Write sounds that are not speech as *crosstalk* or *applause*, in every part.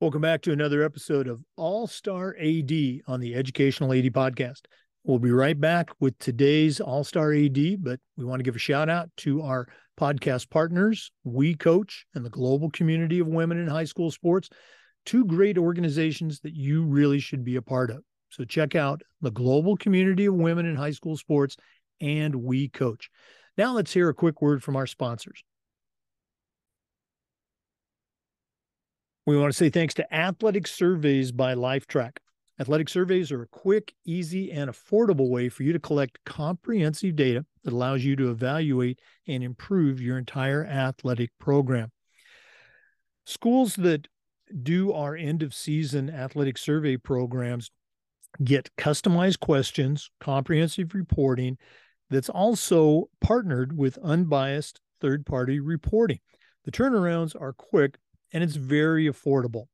Welcome back to another episode of All Star AD on the Educational AD Podcast. We'll be right back with today's All Star AD, but we want to give a shout out to our podcast partners, We Coach, and the global community of women in high school sports, two great organizations that you really should be a part of. So check out the global community of women in high school sports and We Coach. Now let's hear a quick word from our sponsors. We want to say thanks to Athletic Surveys by Lifetrack. Athletic surveys are a quick, easy, and affordable way for you to collect comprehensive data that allows you to evaluate and improve your entire athletic program. Schools that do our end of season athletic survey programs get customized questions, comprehensive reporting that's also partnered with unbiased third party reporting. The turnarounds are quick and it's very affordable.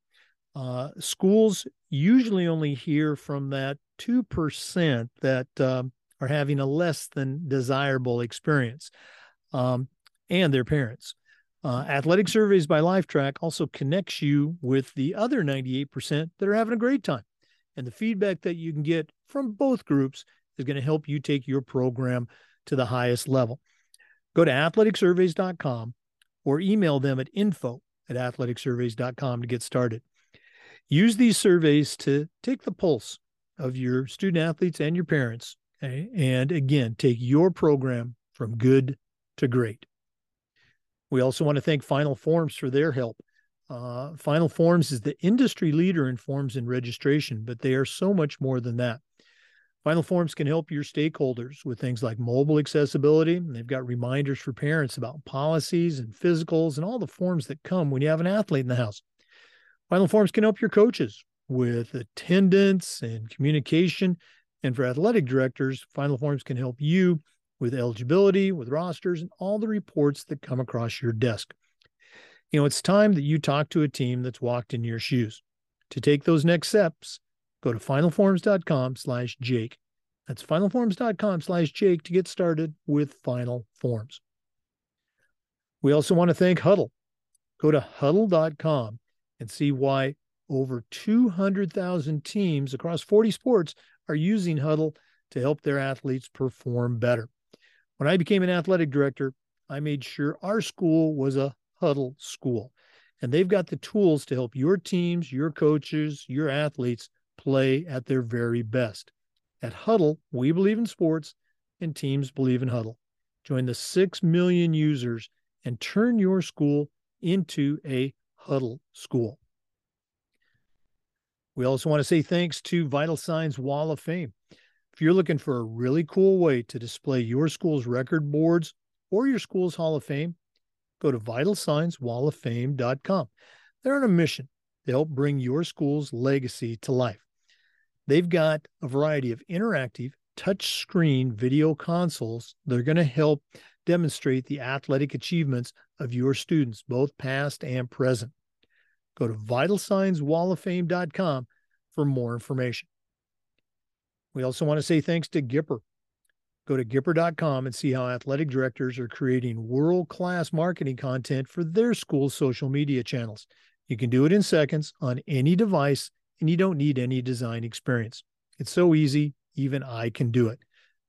Uh, schools usually only hear from that 2% that um, are having a less than desirable experience um, and their parents. Uh, athletic surveys by Lifetrack also connects you with the other 98% that are having a great time. And the feedback that you can get from both groups is going to help you take your program to the highest level. Go to athleticsurveys.com or email them at info at athleticsurveys.com to get started. Use these surveys to take the pulse of your student athletes and your parents. Okay? And again, take your program from good to great. We also want to thank Final Forms for their help. Uh, Final Forms is the industry leader in forms and registration, but they are so much more than that. Final Forms can help your stakeholders with things like mobile accessibility. They've got reminders for parents about policies and physicals and all the forms that come when you have an athlete in the house. Final Forms can help your coaches with attendance and communication. And for athletic directors, Final Forms can help you with eligibility, with rosters, and all the reports that come across your desk. You know, it's time that you talk to a team that's walked in your shoes. To take those next steps, go to finalforms.com slash Jake. That's finalforms.com slash Jake to get started with Final Forms. We also want to thank Hudl. Go to hudl.com and see why over 200,000 teams across 40 sports are using Hudl to help their athletes perform better. When I became an athletic director, I made sure our school was a Hudl school. And they've got the tools to help your teams, your coaches, your athletes play at their very best. At Hudl, we believe in sports and teams believe in Hudl. Join the 6 million users and turn your school into a Hudl school. We also want to say thanks to Vital Signs Wall of Fame. If you're looking for a really cool way to display your school's record boards or your school's Hall of Fame, go to vitalsignswalloffame.com. They're on a mission to help bring your school's legacy to life. They've got a variety of interactive touchscreen video consoles that are going to help demonstrate the athletic achievements of your students, both past and present. Go to vitalsignswalloffame.com for more information. We also want to say thanks to Gipper. Go to Gipper.com and see how athletic directors are creating world class marketing content for their school's social media channels. You can do it in seconds on any device and you don't need any design experience. It's so easy, even I can do it.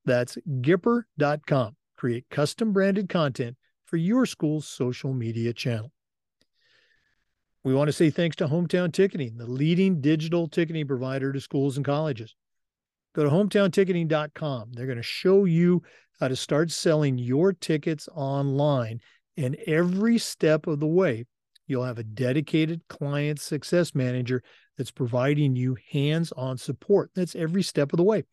That's Gipper.com. Create custom branded content for your school's social media channel. We want to say thanks to Hometown Ticketing, the leading digital ticketing provider to schools and colleges. Go to hometownticketing.com. They're going to show you how to start selling your tickets online. And every step of the way, you'll have a dedicated client success manager that's providing you hands on support. That's every step of the way.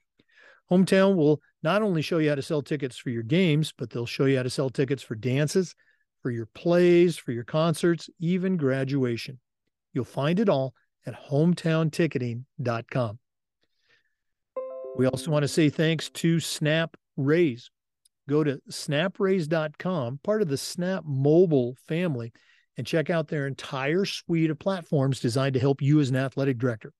Hometown will not only show you how to sell tickets for your games, but they'll show you how to sell tickets for dances, for your plays, for your concerts, even graduation. You'll find it all at hometownticketing.com. We also want to say thanks to Snap Raise. Go to snapraise.com, part of the Snap Mobile family, and check out their entire suite of platforms designed to help you as an athletic director.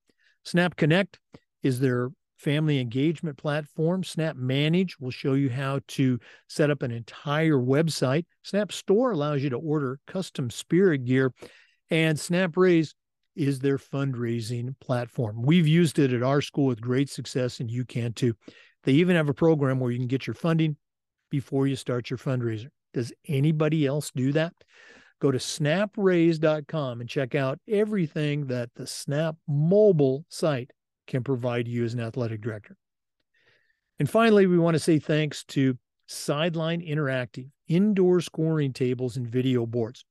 Snap Connect is their family engagement platform. Snap Manage will show you how to set up an entire website. Snap Store allows you to order custom spirit gear. And Snap Raise is their fundraising platform. We've used it at our school with great success, and you can too. They even have a program where you can get your funding before you start your fundraiser. Does anybody else do that? Go to snapraise.com and check out everything that the Snap mobile site can provide you as an athletic director. And finally, we want to say thanks to Sideline Interactive, indoor scoring tables and video boards.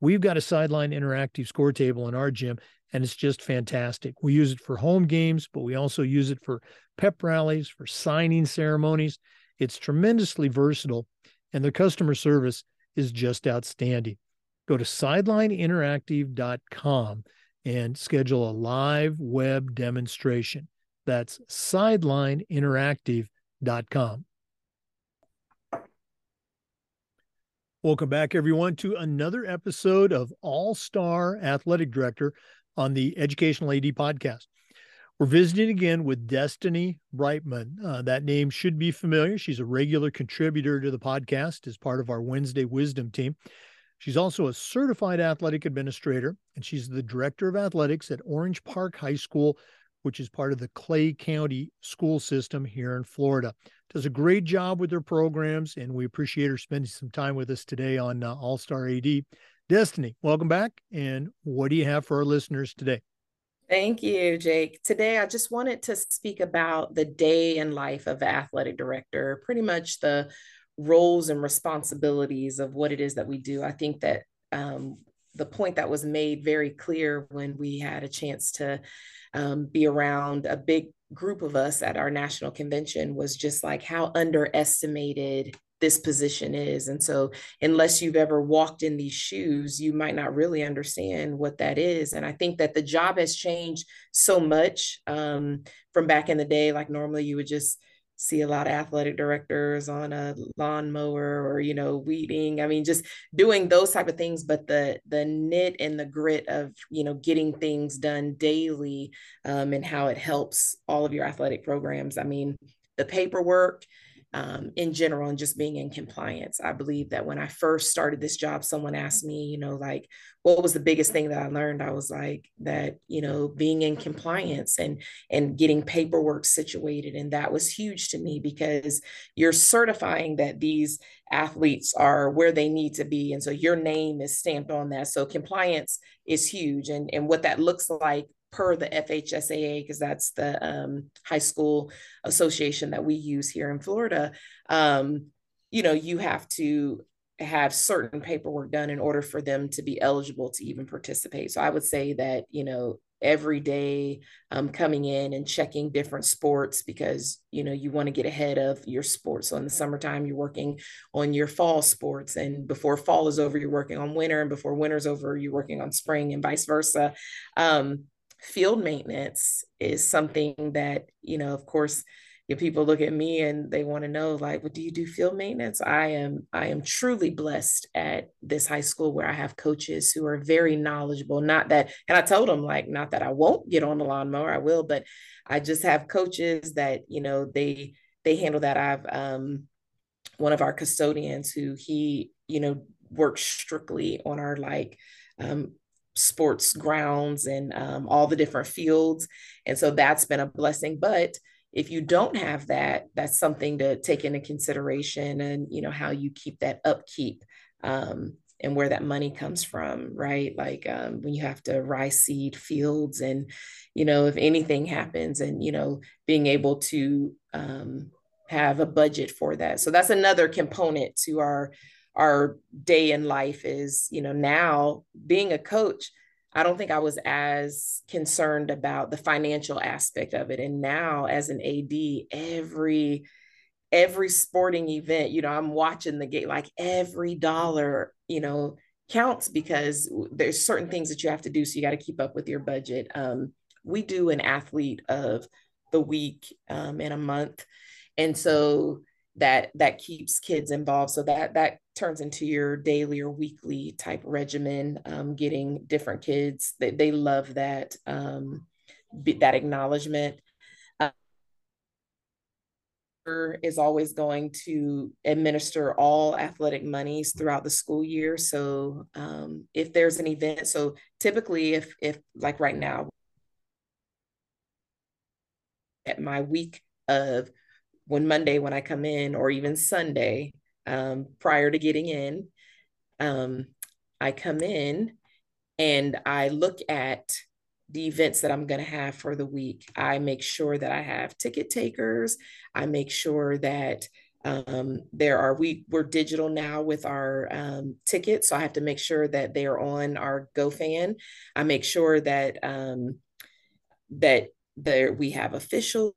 We've got a Sideline Interactive score table in our gym, and it's just fantastic. We use it for home games, but we also use it for pep rallies, for signing ceremonies. It's tremendously versatile, and their customer service is just outstanding. Go to sidelineinteractive.com and schedule a live web demonstration. That's sidelineinteractive.com. Welcome back, everyone, to another episode of All Star Athletic Director on the Educational AD podcast. We're visiting again with Destiny Brightman. Uh, that name should be familiar. She's a regular contributor to the podcast as part of our Wednesday Wisdom team. She's also a certified athletic administrator, and she's the director of athletics at Orange Park High School, which is part of the Clay County school system here in Florida does a great job with their programs, and we appreciate her spending some time with us today on uh, All Star AD. Destiny, welcome back. And what do you have for our listeners today? Thank you, Jake. Today, I just wanted to speak about the day in life of the athletic director, pretty much the roles and responsibilities of what it is that we do. I think that um, the point that was made very clear when we had a chance to um, be around a big group of us at our national convention was just like how underestimated this position is. And so, unless you've ever walked in these shoes, you might not really understand what that is. And I think that the job has changed so much um, from back in the day. Like, normally you would just see a lot of athletic directors on a lawnmower or you know weeding i mean just doing those type of things but the the knit and the grit of you know getting things done daily um, and how it helps all of your athletic programs. I mean the paperwork um, in general and just being in compliance. I believe that when I first started this job, someone asked me, you know, like, what was the biggest thing that I learned? I was like, that, you know, being in compliance and and getting paperwork situated. And that was huge to me because you're certifying that these athletes are where they need to be. And so your name is stamped on that. So compliance is huge. And, and what that looks like per the FHSAA, because that's the um, high school association that we use here in Florida, um, you know, you have to have certain paperwork done in order for them to be eligible to even participate. So I would say that, you know, every day um, coming in and checking different sports because you know you want to get ahead of your sports so in the summertime you're working on your fall sports and before fall is over you're working on winter and before winter's over you're working on spring and vice versa um, field maintenance is something that you know of course if people look at me and they want to know like what do you do field maintenance? I am i am truly blessed at this high school where i have coaches who are very knowledgeable. Not that and i told them like not that i won't get on the lawnmower i will but i just have coaches that you know they they handle that. I've um one of our custodians who he you know works strictly on our like um, sports grounds and um, all the different fields. And so that's been a blessing. But if you don't have that, that's something to take into consideration and, you know, how you keep that upkeep um, and where that money comes from, right? Like um, when you have to rice seed fields and, you know, if anything happens and, you know, being able to um, have a budget for that. So that's another component to our our day in life is, you know, now being a coach, I don't think I was as concerned about the financial aspect of it. And now as an AD, every every sporting event, you know, I'm watching the game, like every dollar, you know, counts because there's certain things that you have to do. So you got to keep up with your budget. Um, we do an athlete of the week um, in a month. And so that that keeps kids involved. So that that turns into your daily or weekly type regimen um, getting different kids. They, they love that um, that acknowledgement. Is always going to administer all athletic monies throughout the school year. So um, if there's an event, so typically if if like right now at my week of when Monday when I come in or even Sunday um, prior to getting in, um, I come in and I look at the events that I'm going to have for the week. I make sure that I have ticket takers. I make sure that um, there are we we're digital now with our um, tickets, so I have to make sure that they are on our GoFan. I make sure that um, that there we have official.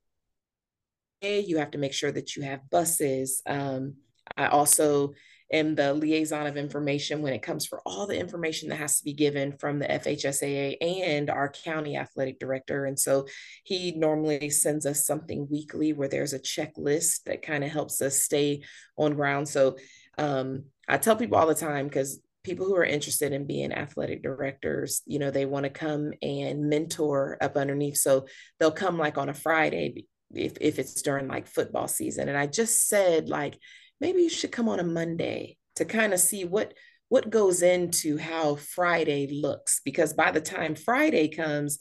You have to make sure that you have buses. Um, I also am the liaison of information when it comes for all the information that has to be given from the FHSAA and our county athletic director. And so he normally sends us something weekly where there's a checklist that kind of helps us stay on ground. So um, I tell people all the time because people who are interested in being athletic directors, you know, they want to come and mentor up underneath. So they'll come like on a Friday if, if it's during like football season. And I just said, like, maybe you should come on a Monday to kind of see what what goes into how Friday looks because by the time Friday comes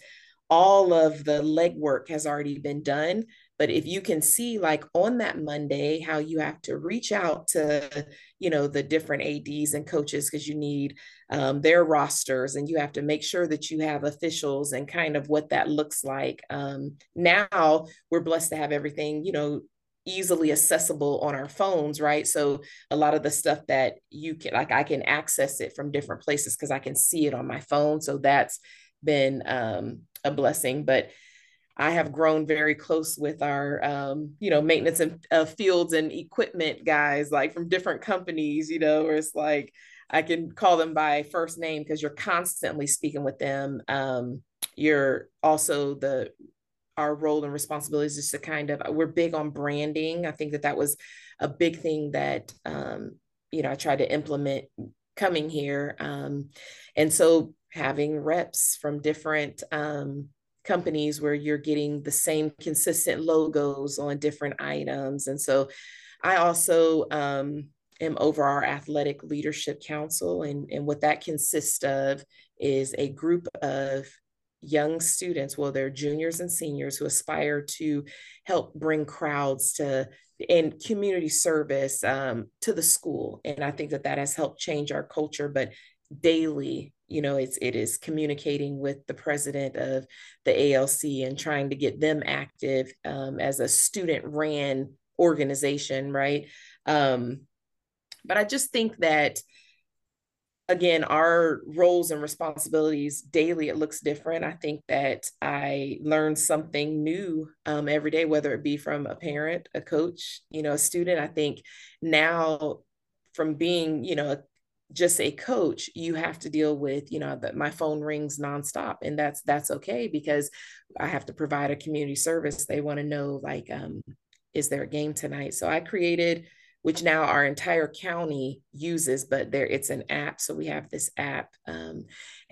all of the legwork has already been done but if you can see like on that monday how you have to reach out to you know the different ads and coaches because you need um, their rosters and you have to make sure that you have officials and kind of what that looks like um, now we're blessed to have everything you know easily accessible on our phones, right? So a lot of the stuff that you can like I can access it from different places because I can see it on my phone. So that's been um, a blessing. But I have grown very close with our, um, you know, maintenance and uh, fields and equipment guys, like from different companies, you know, where it's like I can call them by first name because you're constantly speaking with them. Um, you're also the our role and responsibilities is to kind of we're big on branding i think that that was a big thing that um, you know i tried to implement coming here um, and so having reps from different um, companies where you're getting the same consistent logos on different items and so i also um, am over our athletic leadership council and, and what that consists of is a group of young students, well, they're juniors and seniors who aspire to help bring crowds to and community service um, to the school. And I think that that has helped change our culture. But daily, you know, it's it is communicating with the president of the ALC and trying to get them active um, as a student ran organization, right? Um, but I just think that again our roles and responsibilities daily it looks different i think that i learn something new um, every day whether it be from a parent a coach you know a student i think now from being you know just a coach you have to deal with you know that my phone rings nonstop and that's that's okay because i have to provide a community service they want to know like um is there a game tonight so i created which now our entire county uses, but there it's an app. So we have this app, um,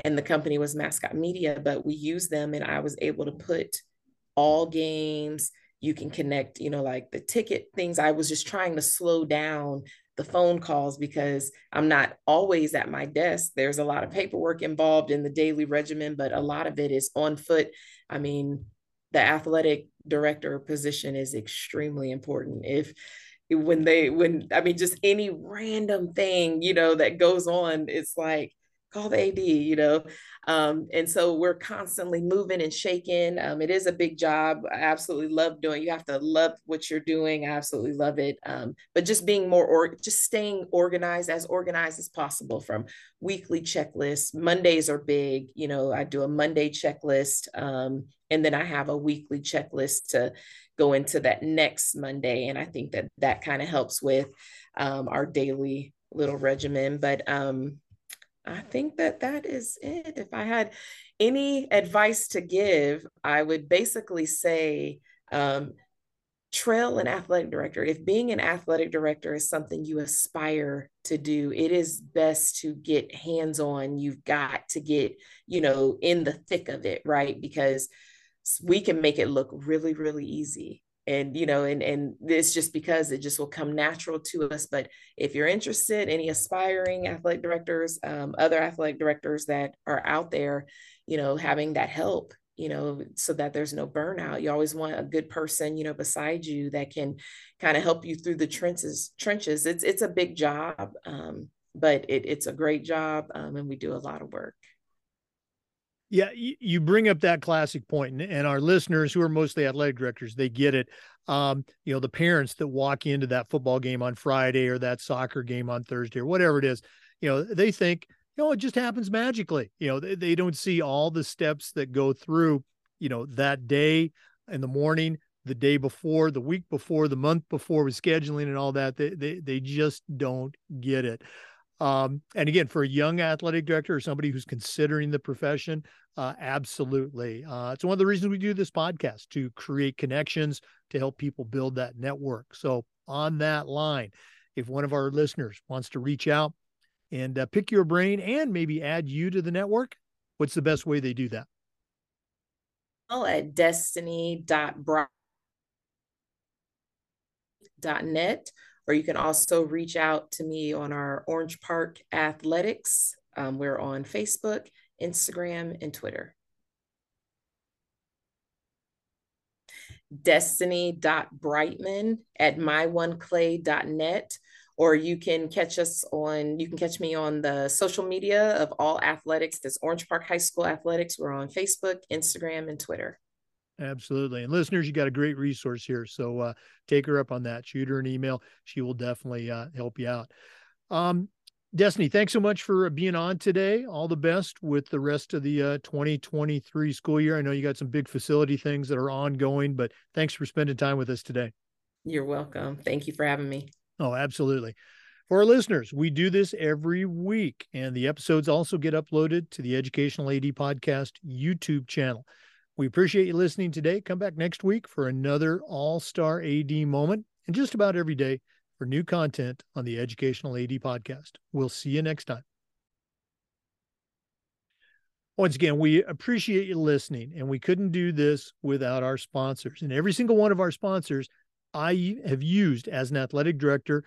and the company was Mascot Media, but we use them, and I was able to put all games. You can connect, you know, like the ticket things. I was just trying to slow down the phone calls because I'm not always at my desk. There's a lot of paperwork involved in the daily regimen, but a lot of it is on foot. I mean, the athletic director position is extremely important. If when they when I mean just any random thing, you know, that goes on, it's like call the AD, you know. Um, and so we're constantly moving and shaking. Um, it is a big job. I absolutely love doing. You have to love what you're doing. I absolutely love it. Um, but just being more or just staying organized, as organized as possible. From weekly checklists. Mondays are big. You know, I do a Monday checklist, um, and then I have a weekly checklist to go into that next Monday. And I think that that kind of helps with um, our daily little regimen. But um, I think that that is it. If I had any advice to give, I would basically say um, trail an athletic director. If being an athletic director is something you aspire to do, it is best to get hands on. You've got to get, you know, in the thick of it, right? Because we can make it look really, really easy. And you know and and it's just because it just will come natural to us but if you're interested any aspiring athletic directors um, other athletic directors that are out there you know having that help you know so that there's no burnout you always want a good person you know beside you that can kind of help you through the trenches trenches. It's it's a big job um, but it, it's a great job um, and we do a lot of work yeah, you bring up that classic point, and our listeners, who are mostly athletic directors, they get it. Um, you know, the parents that walk into that football game on Friday or that soccer game on Thursday or whatever it is, you know, they think, you know, it just happens magically. You know, they, they don't see all the steps that go through, you know, that day in the morning, the day before, the week before, the month before with scheduling and all that. They they they just don't get it. Um, and again, for a young athletic director or somebody who's considering the profession, uh, absolutely. Uh, it's one of the reasons we do this podcast to create connections to help people build that network. So, on that line, if one of our listeners wants to reach out and uh, pick your brain and maybe add you to the network, what's the best way they do that? Well, at destiny.bright.net, or you can also reach out to me on our Orange Park Athletics. Um, we're on Facebook Instagram, and Twitter. Destiny.brightman at myoneclay.net or you can catch us on you can catch me on the social media of all athletics. That's orange park high school athletics. We're on facebook instagram and twitter. Absolutely. And listeners you got a great resource here. So uh, take her up on that. Shoot her an email. She will definitely uh, help you out. Um, Destiny, thanks so much for being on today. All the best with the rest of the uh, 2023 school year. I know you got some big facility things that are ongoing, but thanks for spending time with us today. You're welcome. Thank you for having me. Oh, absolutely. For our listeners, we do this every week, and the episodes also get uploaded to the Educational AD Podcast YouTube channel. We appreciate you listening today. Come back next week for another all star AD moment. And just about every day, for new content on the Educational AD podcast. We'll see you next time. Once again, we appreciate you listening, and we couldn't do this without our sponsors. And every single one of our sponsors I have used as an athletic director,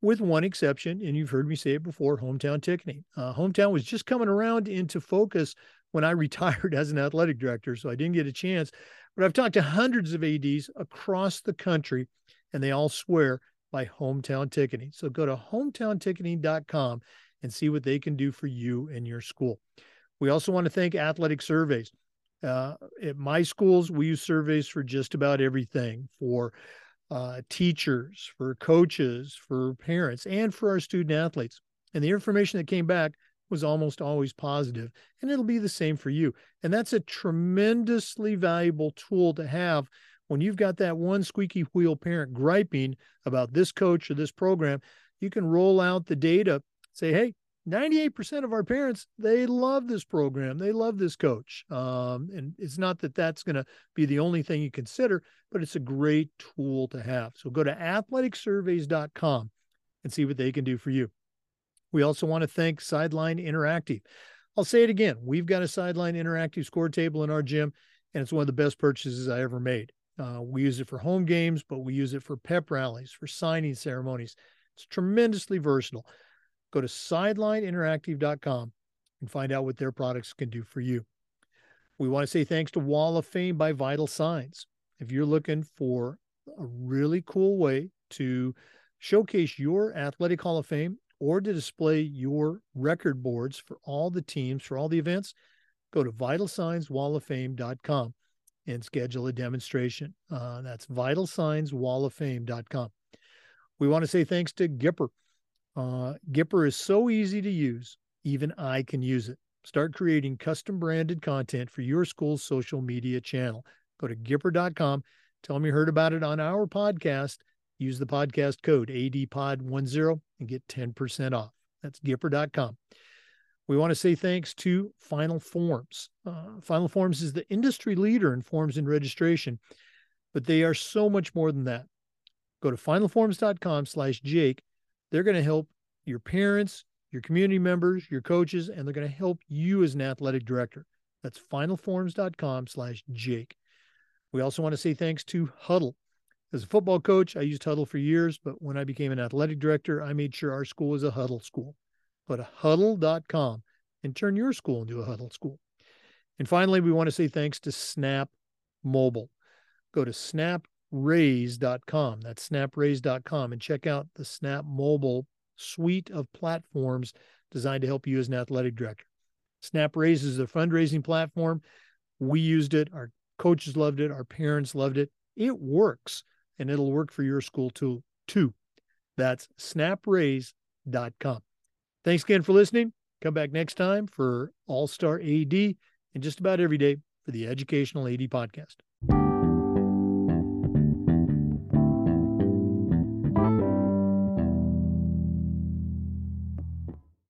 with one exception, and you've heard me say it before Hometown Ticketing. Uh, Hometown was just coming around into focus when I *laughs* retired as an athletic director, so I didn't get a chance. But I've talked to hundreds of ADs across the country, and they all swear by Hometown Ticketing. So go to hometownticketing.com and see what they can do for you and your school. We also want to thank Athletic Surveys. Uh, at my schools, we use surveys for just about everything for uh, teachers, for coaches, for parents, and for our student athletes. And the information that came back was almost always positive, and it'll be the same for you. And that's a tremendously valuable tool to have when you've got that one squeaky wheel parent griping about this coach or this program, you can roll out the data, say, hey, 98% of our parents, they love this program. They love this coach. Um, and it's not that that's going to be the only thing you consider, but it's a great tool to have. So go to athleticsurveys.com and see what they can do for you. We also want to thank Sideline Interactive. I'll say it again. We've got a Sideline Interactive score table in our gym, and it's one of the best purchases I ever made. Uh, we use it for home games, but we use it for pep rallies, for signing ceremonies. It's tremendously versatile. Go to sidelineinteractive.com and find out what their products can do for you. We want to say thanks to Wall of Fame by Vital Signs. If you're looking for a really cool way to showcase your athletic Hall of Fame or to display your record boards for all the teams, for all the events, go to vitalsignswalloffame.com and schedule a demonstration. Uh, that's vitalsignswalloffame.com. We want to say thanks to Gipper. Uh, Gipper is so easy to use, even I can use it. Start creating custom branded content for your school's social media channel. Go to Gipper.com. Tell them you heard about it on our podcast. Use the podcast code ADPOD10 and get 10% off. That's Gipper.com. We want to say thanks to Final Forms. Uh, Final Forms is the industry leader in forms and registration, but they are so much more than that. Go to finalforms.com slash Jake. They're going to help your parents, your community members, your coaches, and they're going to help you as an athletic director. That's finalforms.com slash Jake. We also want to say thanks to Hudl. As a football coach, I used Hudl for years, but when I became an athletic director, I made sure our school was a Hudl school. Go to hudl.com and turn your school into a Hudl school. And finally, we want to say thanks to Snap Mobile. Go to snapraise.com. That's snapraise.com and check out the Snap Mobile suite of platforms designed to help you as an athletic director. Snap Raise is a fundraising platform. We used it. Our coaches loved it. Our parents loved it. It works and it'll work for your school too. too. That's snapraise.com. Thanks again for listening. Come back next time for All Star AD and just about every day for the Educational AD Podcast.